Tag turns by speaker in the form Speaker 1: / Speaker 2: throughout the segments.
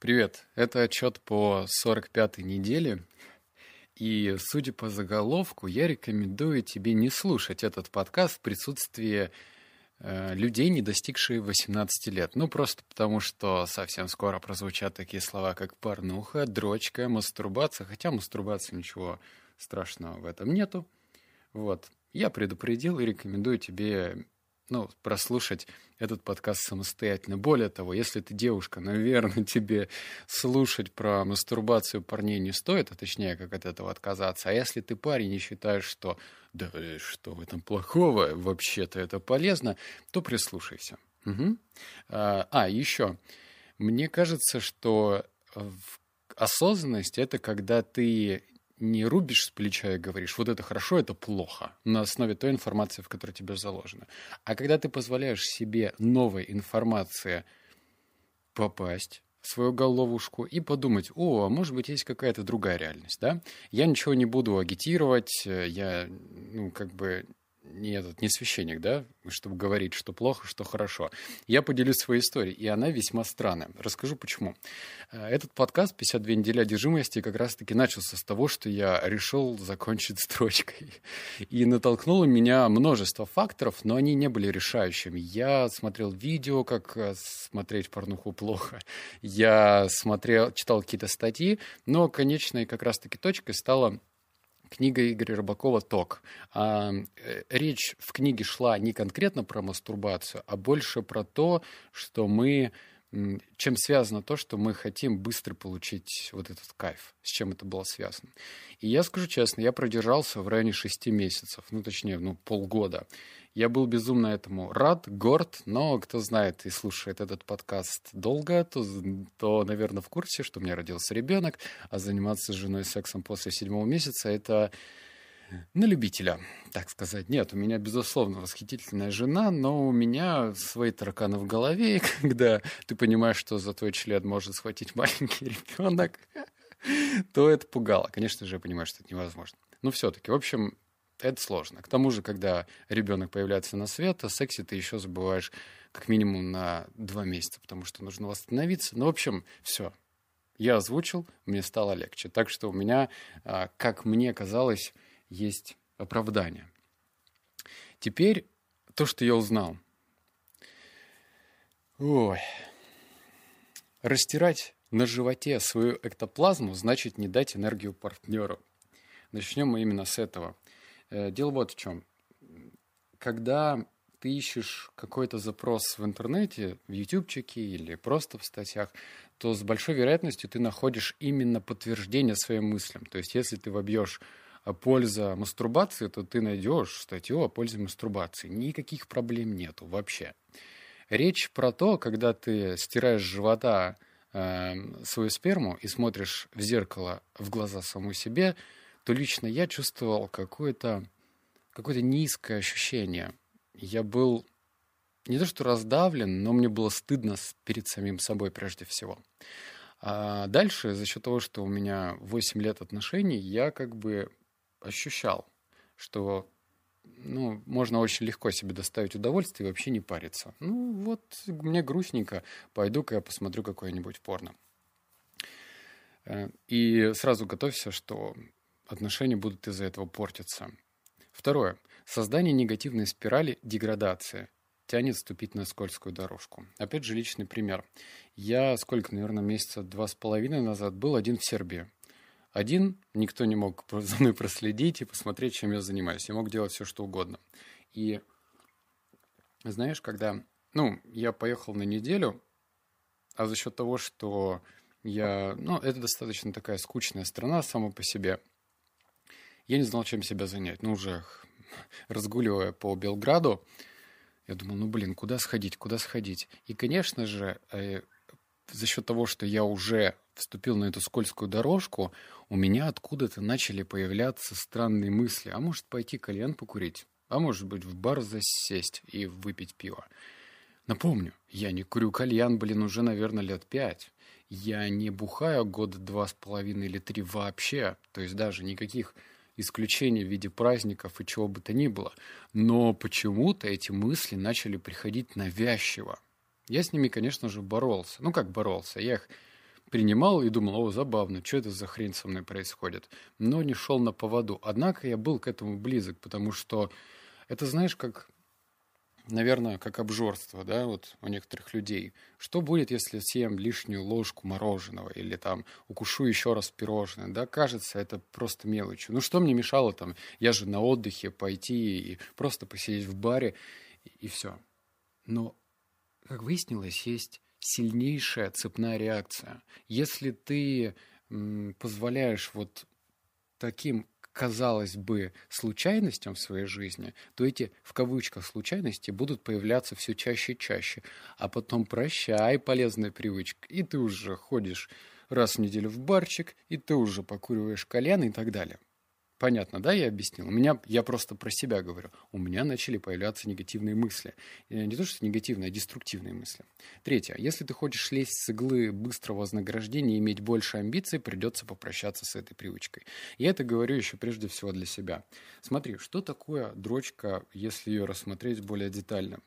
Speaker 1: Привет, это отчет по 45-й неделе. И, судя по заголовку, я рекомендую тебе не слушать этот подкаст в присутствии э, людей, не достигших 18 лет. Ну, просто потому, что совсем скоро прозвучат такие слова, как порнуха, дрочка, мастурбация. Хотя мастурбации ничего страшного в этом нету. Вот. Я предупредил и рекомендую тебе ну, прослушать этот подкаст самостоятельно. Более того, если ты девушка, наверное, тебе слушать про мастурбацию парней не стоит, а точнее, как от этого отказаться. А если ты парень и считаешь, что да что в этом плохого, вообще-то это полезно, то прислушайся. Угу. А, а, еще. Мне кажется, что осознанность — это когда ты не рубишь с плеча и говоришь, вот это хорошо, это плохо, на основе той информации, в которой тебе заложено. А когда ты позволяешь себе новой информации попасть в свою головушку и подумать, о, а может быть, есть какая-то другая реальность, да? Я ничего не буду агитировать, я, ну, как бы не этот, не священник, да, чтобы говорить, что плохо, что хорошо. Я поделюсь своей историей, и она весьма странная. Расскажу, почему. Э, этот подкаст «52 недели одержимости» как раз-таки начался с того, что я решил закончить строчкой. И натолкнуло меня множество факторов, но они не были решающими. Я смотрел видео, как э, смотреть порнуху плохо. Я смотрел, читал какие-то статьи, но конечной как раз-таки точкой стала книга Игоря Рыбакова «Ток». А, э, речь в книге шла не конкретно про мастурбацию, а больше про то, что мы чем связано то, что мы хотим быстро получить вот этот кайф, с чем это было связано. И я скажу честно, я продержался в районе шести месяцев, ну, точнее, ну, полгода. Я был безумно этому рад, горд, но кто знает и слушает этот подкаст долго, то, то, наверное, в курсе, что у меня родился ребенок, а заниматься с женой сексом после седьмого месяца — это на любителя, так сказать. Нет, у меня, безусловно, восхитительная жена, но у меня свои тараканы в голове, и когда ты понимаешь, что за твой член может схватить маленький ребенок, то это пугало. Конечно же, я понимаю, что это невозможно. Но все-таки, в общем, это сложно. К тому же, когда ребенок появляется на свет, о сексе ты еще забываешь как минимум на два месяца, потому что нужно восстановиться. Ну, в общем, все. Я озвучил, мне стало легче. Так что у меня, а, как мне казалось, есть оправдание. Теперь то, что я узнал. Ой. Растирать на животе свою эктоплазму значит не дать энергию партнеру. Начнем мы именно с этого. Э, дело вот в чем. Когда ты ищешь какой-то запрос в интернете, в ютубчике или просто в статьях, то с большой вероятностью ты находишь именно подтверждение своим мыслям. То есть, если ты вобьешь польза мастурбации, то ты найдешь статью о пользе мастурбации. Никаких проблем нету вообще. Речь про то, когда ты стираешь живота э, свою сперму и смотришь в зеркало в глаза саму себе, то лично я чувствовал какое-то какое низкое ощущение. Я был не то что раздавлен, но мне было стыдно перед самим собой прежде всего. А дальше, за счет того, что у меня 8 лет отношений, я как бы ощущал, что ну, можно очень легко себе доставить удовольствие и вообще не париться. Ну, вот мне грустненько, пойду-ка я посмотрю какое-нибудь порно. Э, и сразу готовься, что отношения будут из-за этого портиться. Второе. Создание негативной спирали деградации тянет вступить на скользкую дорожку. Опять же, личный пример. Я сколько, наверное, месяца два с половиной назад был один в Сербии один, никто не мог за мной проследить и посмотреть, чем я занимаюсь. Я мог делать все, что угодно. И знаешь, когда... Ну, я поехал на неделю, а за счет того, что я... Ну, это достаточно такая скучная страна сама по себе. Я не знал, чем себя занять. Ну, уже разгуливая по Белграду, я думал, ну, блин, куда сходить, куда сходить? И, конечно же, э, за счет того, что я уже вступил на эту скользкую дорожку, у меня откуда-то начали появляться странные мысли. А может пойти кальян покурить? А может быть в бар засесть и выпить пиво? Напомню, я не курю кальян, блин, уже, наверное, лет пять. Я не бухаю года два с половиной или три вообще. То есть даже никаких исключений в виде праздников и чего бы то ни было. Но почему-то эти мысли начали приходить навязчиво. Я с ними, конечно же, боролся. Ну, как боролся? Я их принимал и думал, о, забавно, что это за хрень со мной происходит, но не шел на поводу. Однако я был к этому близок, потому что это, знаешь, как наверное, как обжорство, да, вот у некоторых людей. Что будет, если съем лишнюю ложку мороженого или там укушу еще раз пирожное, да, кажется, это просто мелочью. Ну, что мне мешало там, я же на отдыхе пойти и просто посидеть в баре, и, и все. Но, как выяснилось, есть сильнейшая цепная реакция. Если ты позволяешь вот таким казалось бы, случайностям в своей жизни, то эти, в кавычках, случайности будут появляться все чаще и чаще. А потом прощай полезная привычка, и ты уже ходишь раз в неделю в барчик, и ты уже покуриваешь кальян и так далее. Понятно, да, я объяснил? У меня, я просто про себя говорю. У меня начали появляться негативные мысли. Не то, что негативные, а деструктивные мысли. Третье. Если ты хочешь лезть с иглы быстрого вознаграждения и иметь больше амбиций, придется попрощаться с этой привычкой. Я это говорю еще прежде всего для себя. Смотри, что такое дрочка, если ее рассмотреть более детально?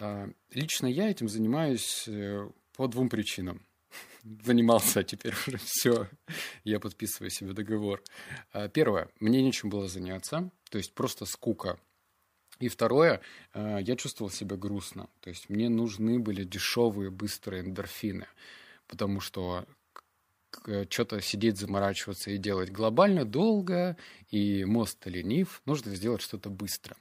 Speaker 1: А, лично я этим занимаюсь э, по двум причинам занимался, а теперь уже все, я подписываю себе договор. А, первое, мне нечем было заняться, то есть просто скука. И второе, а, я чувствовал себя грустно, то есть мне нужны были дешевые, быстрые эндорфины, потому что что-то сидеть, заморачиваться и делать глобально долго, и мост ленив, нужно сделать что-то быстро.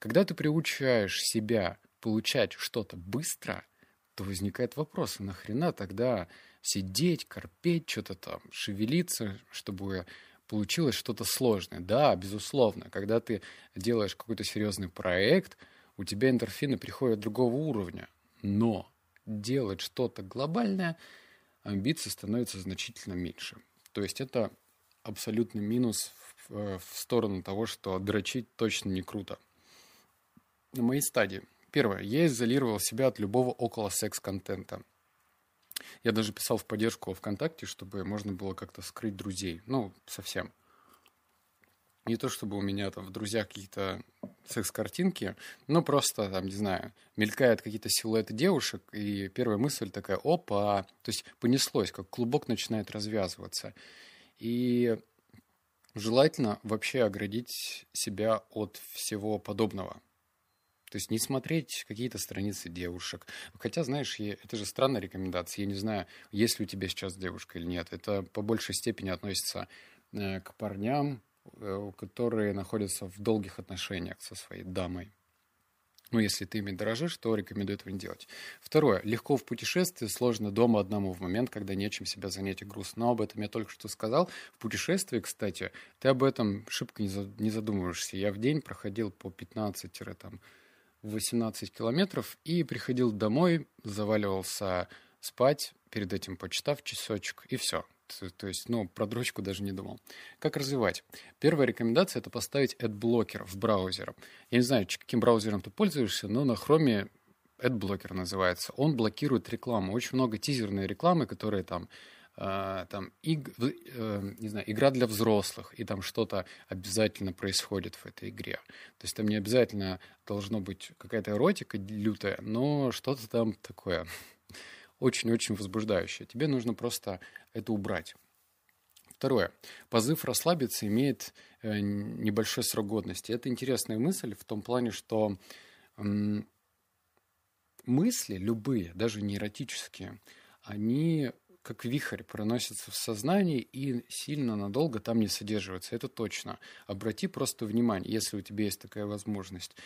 Speaker 1: Когда ты приучаешь себя получать что-то быстро – то возникает вопрос, а нахрена тогда сидеть, корпеть, что-то там, шевелиться, чтобы получилось что-то сложное. Да, безусловно, когда ты делаешь какой-то серьезный проект, у тебя эндорфины приходят другого уровня. Но делать что-то глобальное, амбиций становится значительно меньше. То есть это абсолютный минус в, в сторону того, что дрочить точно не круто. На моей стадии Первое. Я изолировал себя от любого около секс-контента. Я даже писал в поддержку ВКонтакте, чтобы можно было как-то скрыть друзей. Ну, совсем. Не то, чтобы у меня там в друзьях какие-то секс-картинки, но просто, там, не знаю, мелькают какие-то силуэты девушек, и первая мысль такая, опа, то есть понеслось, как клубок начинает развязываться. И желательно вообще оградить себя от всего подобного. То есть не смотреть какие-то страницы девушек. Хотя, знаешь, это же странная рекомендация. Я не знаю, есть ли у тебя сейчас девушка или нет. Это по большей степени относится э, к парням, э, которые находятся в долгих отношениях со своей дамой. Ну, если ты ими дорожишь, то рекомендую этого не делать. Второе. Легко в путешествии, сложно дома одному в момент, когда нечем себя занять и грустно. Но об этом я только что сказал. В путешествии, кстати, ты об этом шибко не задумываешься. Я в день проходил по 15 там, 18 километров и приходил домой, заваливался спать, перед этим почитав часочек, и все. То есть, ну, про дрочку даже не думал. Как развивать? Первая рекомендация – это поставить AdBlocker в браузер. Я не знаю, каким браузером ты пользуешься, но на Chrome AdBlocker называется. Он блокирует рекламу. Очень много тизерной рекламы, которые там а, там, иг, э, не знаю, игра для взрослых, и там что-то обязательно происходит в этой игре. То есть там не обязательно должно быть какая-то эротика лютая, но что-то там такое очень-очень возбуждающее. Тебе нужно просто это убрать. Второе. Позыв расслабиться имеет э, небольшой срок годности. Это интересная мысль в том плане, что мысли любые, даже не эротические, они как вихрь проносится в сознании и сильно надолго там не содерживается. Это точно. Обрати просто внимание, если у тебя есть такая возможность.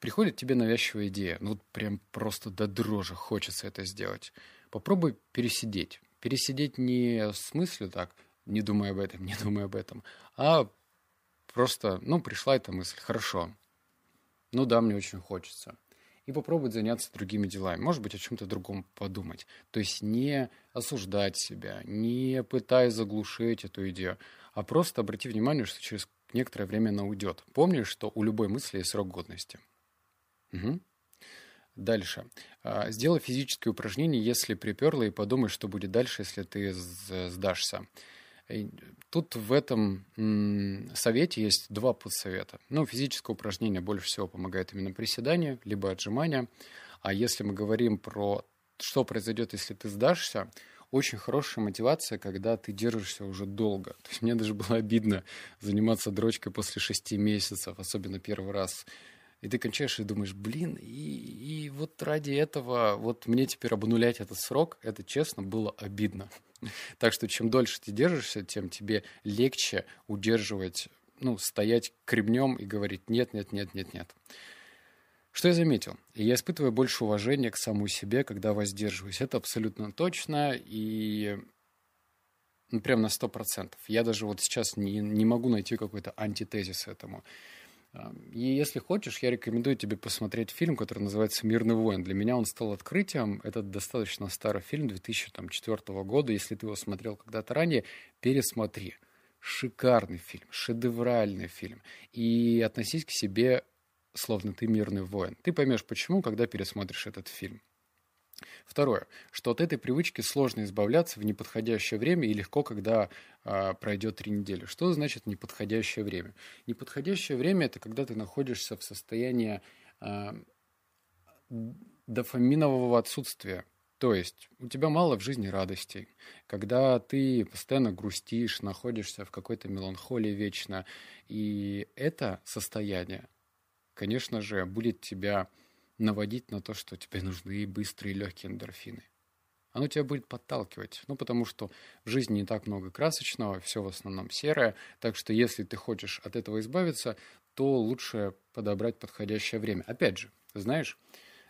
Speaker 1: Приходит тебе навязчивая идея, ну прям просто до дрожи хочется это сделать. Попробуй пересидеть. Пересидеть не в смысле так, не думай об этом, не думай об этом, а просто, ну, пришла эта мысль, хорошо. Ну да, мне очень хочется и попробовать заняться другими делами. Может быть, о чем-то другом подумать. То есть не осуждать себя, не пытаясь заглушить эту идею, а просто обрати внимание, что через некоторое время она уйдет. Помни, что у любой мысли есть срок годности. Угу. Дальше. А, сделай физические упражнения, если приперло, и подумай, что будет дальше, если ты сдашься. Тут в этом совете есть два подсовета. Ну, физическое упражнение больше всего помогает именно приседания, либо отжимания. А если мы говорим про что произойдет, если ты сдашься, очень хорошая мотивация, когда ты держишься уже долго. То есть мне даже было обидно заниматься дрочкой после шести месяцев, особенно первый раз. И ты кончаешь и думаешь, блин, и, и вот ради этого, вот мне теперь обнулять этот срок, это, честно, было обидно. Так что чем дольше ты держишься, тем тебе легче удерживать, ну, стоять кремнем и говорить нет, нет, нет, нет, нет. Что я заметил? Я испытываю больше уважения к самому себе, когда воздерживаюсь. Это абсолютно точно и ну, прям на сто процентов. Я даже вот сейчас не, не могу найти какой-то антитезис этому. И если хочешь, я рекомендую тебе посмотреть фильм, который называется «Мирный воин». Для меня он стал открытием. Это достаточно старый фильм 2004 года. Если ты его смотрел когда-то ранее, пересмотри. Шикарный фильм, шедевральный фильм. И относись к себе словно ты мирный воин. Ты поймешь почему, когда пересмотришь этот фильм. Второе, что от этой привычки сложно избавляться в неподходящее время и легко, когда а, пройдет три недели. Что значит неподходящее время? Неподходящее время это когда ты находишься в состоянии а, дофаминового отсутствия. То есть у тебя мало в жизни радостей, когда ты постоянно грустишь, находишься в какой-то меланхолии вечно. И это состояние конечно же, будет тебя наводить на то, что тебе нужны быстрые и легкие эндорфины. Оно тебя будет подталкивать, ну, потому что в жизни не так много красочного, все в основном серое, так что если ты хочешь от этого избавиться, то лучше подобрать подходящее время. Опять же, знаешь,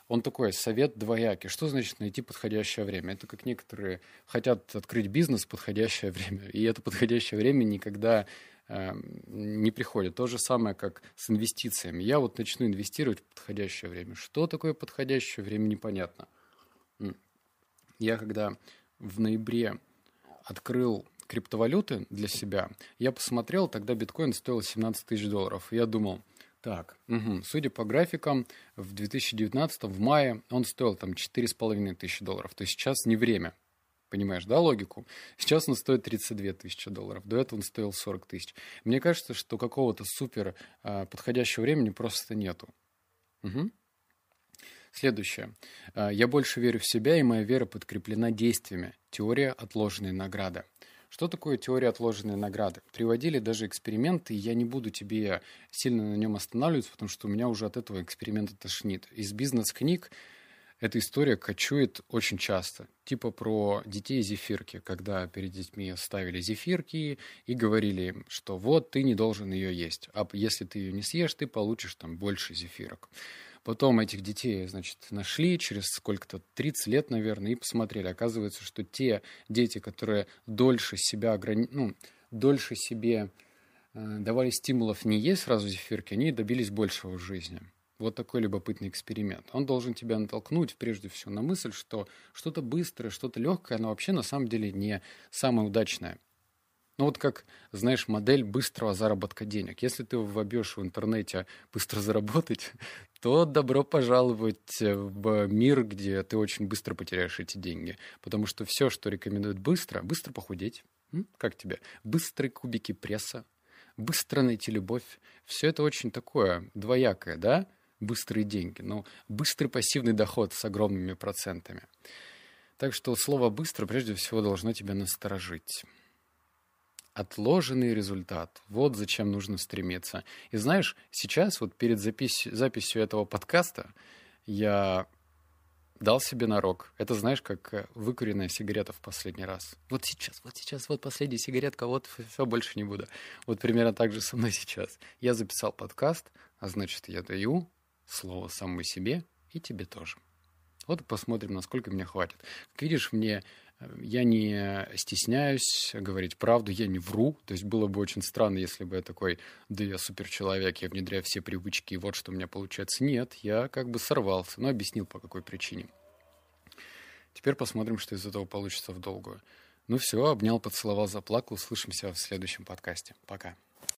Speaker 1: он такой совет двоякий. Что значит найти подходящее время? Это как некоторые хотят открыть бизнес в подходящее время, и это подходящее время никогда не приходит. То же самое, как с инвестициями. Я вот начну инвестировать в подходящее время. Что такое подходящее время, непонятно. Я когда в ноябре открыл криптовалюты для себя, я посмотрел, тогда биткоин стоил 17 тысяч долларов. Я думал, так, угу, судя по графикам, в 2019, в мае, он стоил там 4,5 тысячи долларов. То есть сейчас не время. Понимаешь, да, логику? Сейчас он стоит 32 тысячи долларов, до этого он стоил 40 тысяч. Мне кажется, что какого-то супер а, подходящего времени просто нету. Угу. Следующее. А, я больше верю в себя, и моя вера подкреплена действиями. Теория отложенной награды. Что такое теория отложенной награды? Приводили даже эксперименты, и я не буду тебе сильно на нем останавливаться, потому что у меня уже от этого эксперимента тошнит. Из бизнес-книг эта история кочует очень часто. Типа про детей зефирки, когда перед детьми ставили зефирки и говорили им, что вот ты не должен ее есть, а если ты ее не съешь, ты получишь там больше зефирок. Потом этих детей, значит, нашли через сколько-то, 30 лет, наверное, и посмотрели. Оказывается, что те дети, которые дольше себя ограни... ну, дольше себе э, давали стимулов не есть сразу зефирки, они добились большего в жизни. Вот такой любопытный эксперимент. Он должен тебя натолкнуть, прежде всего, на мысль, что что-то быстрое, что-то легкое, оно вообще на самом деле не самое удачное. Ну вот как, знаешь, модель быстрого заработка денег. Если ты вобьешь в интернете быстро заработать, то добро пожаловать в мир, где ты очень быстро потеряешь эти деньги. Потому что все, что рекомендует быстро, быстро похудеть. Как тебе? Быстрые кубики пресса, быстро найти любовь. Все это очень такое двоякое, да? Быстрые деньги, но быстрый пассивный доход с огромными процентами. Так что слово «быстро» прежде всего должно тебя насторожить. Отложенный результат. Вот зачем нужно стремиться. И знаешь, сейчас вот перед запись, записью этого подкаста я дал себе нарок. Это знаешь, как э, выкуренная сигарета в последний раз. Вот сейчас, вот сейчас, вот последняя сигаретка, вот все, больше не буду. Вот примерно так же со мной сейчас. Я записал подкаст, а значит, я даю слово самому себе и тебе тоже. Вот посмотрим, насколько мне хватит. Как видишь, мне э, я не стесняюсь говорить правду, я не вру. То есть было бы очень странно, если бы я такой, да я суперчеловек, я внедряю все привычки, и вот что у меня получается. Нет, я как бы сорвался, но объяснил, по какой причине. Теперь посмотрим, что из этого получится в долгую. Ну все, обнял, поцеловал, заплакал. Услышимся в следующем подкасте. Пока.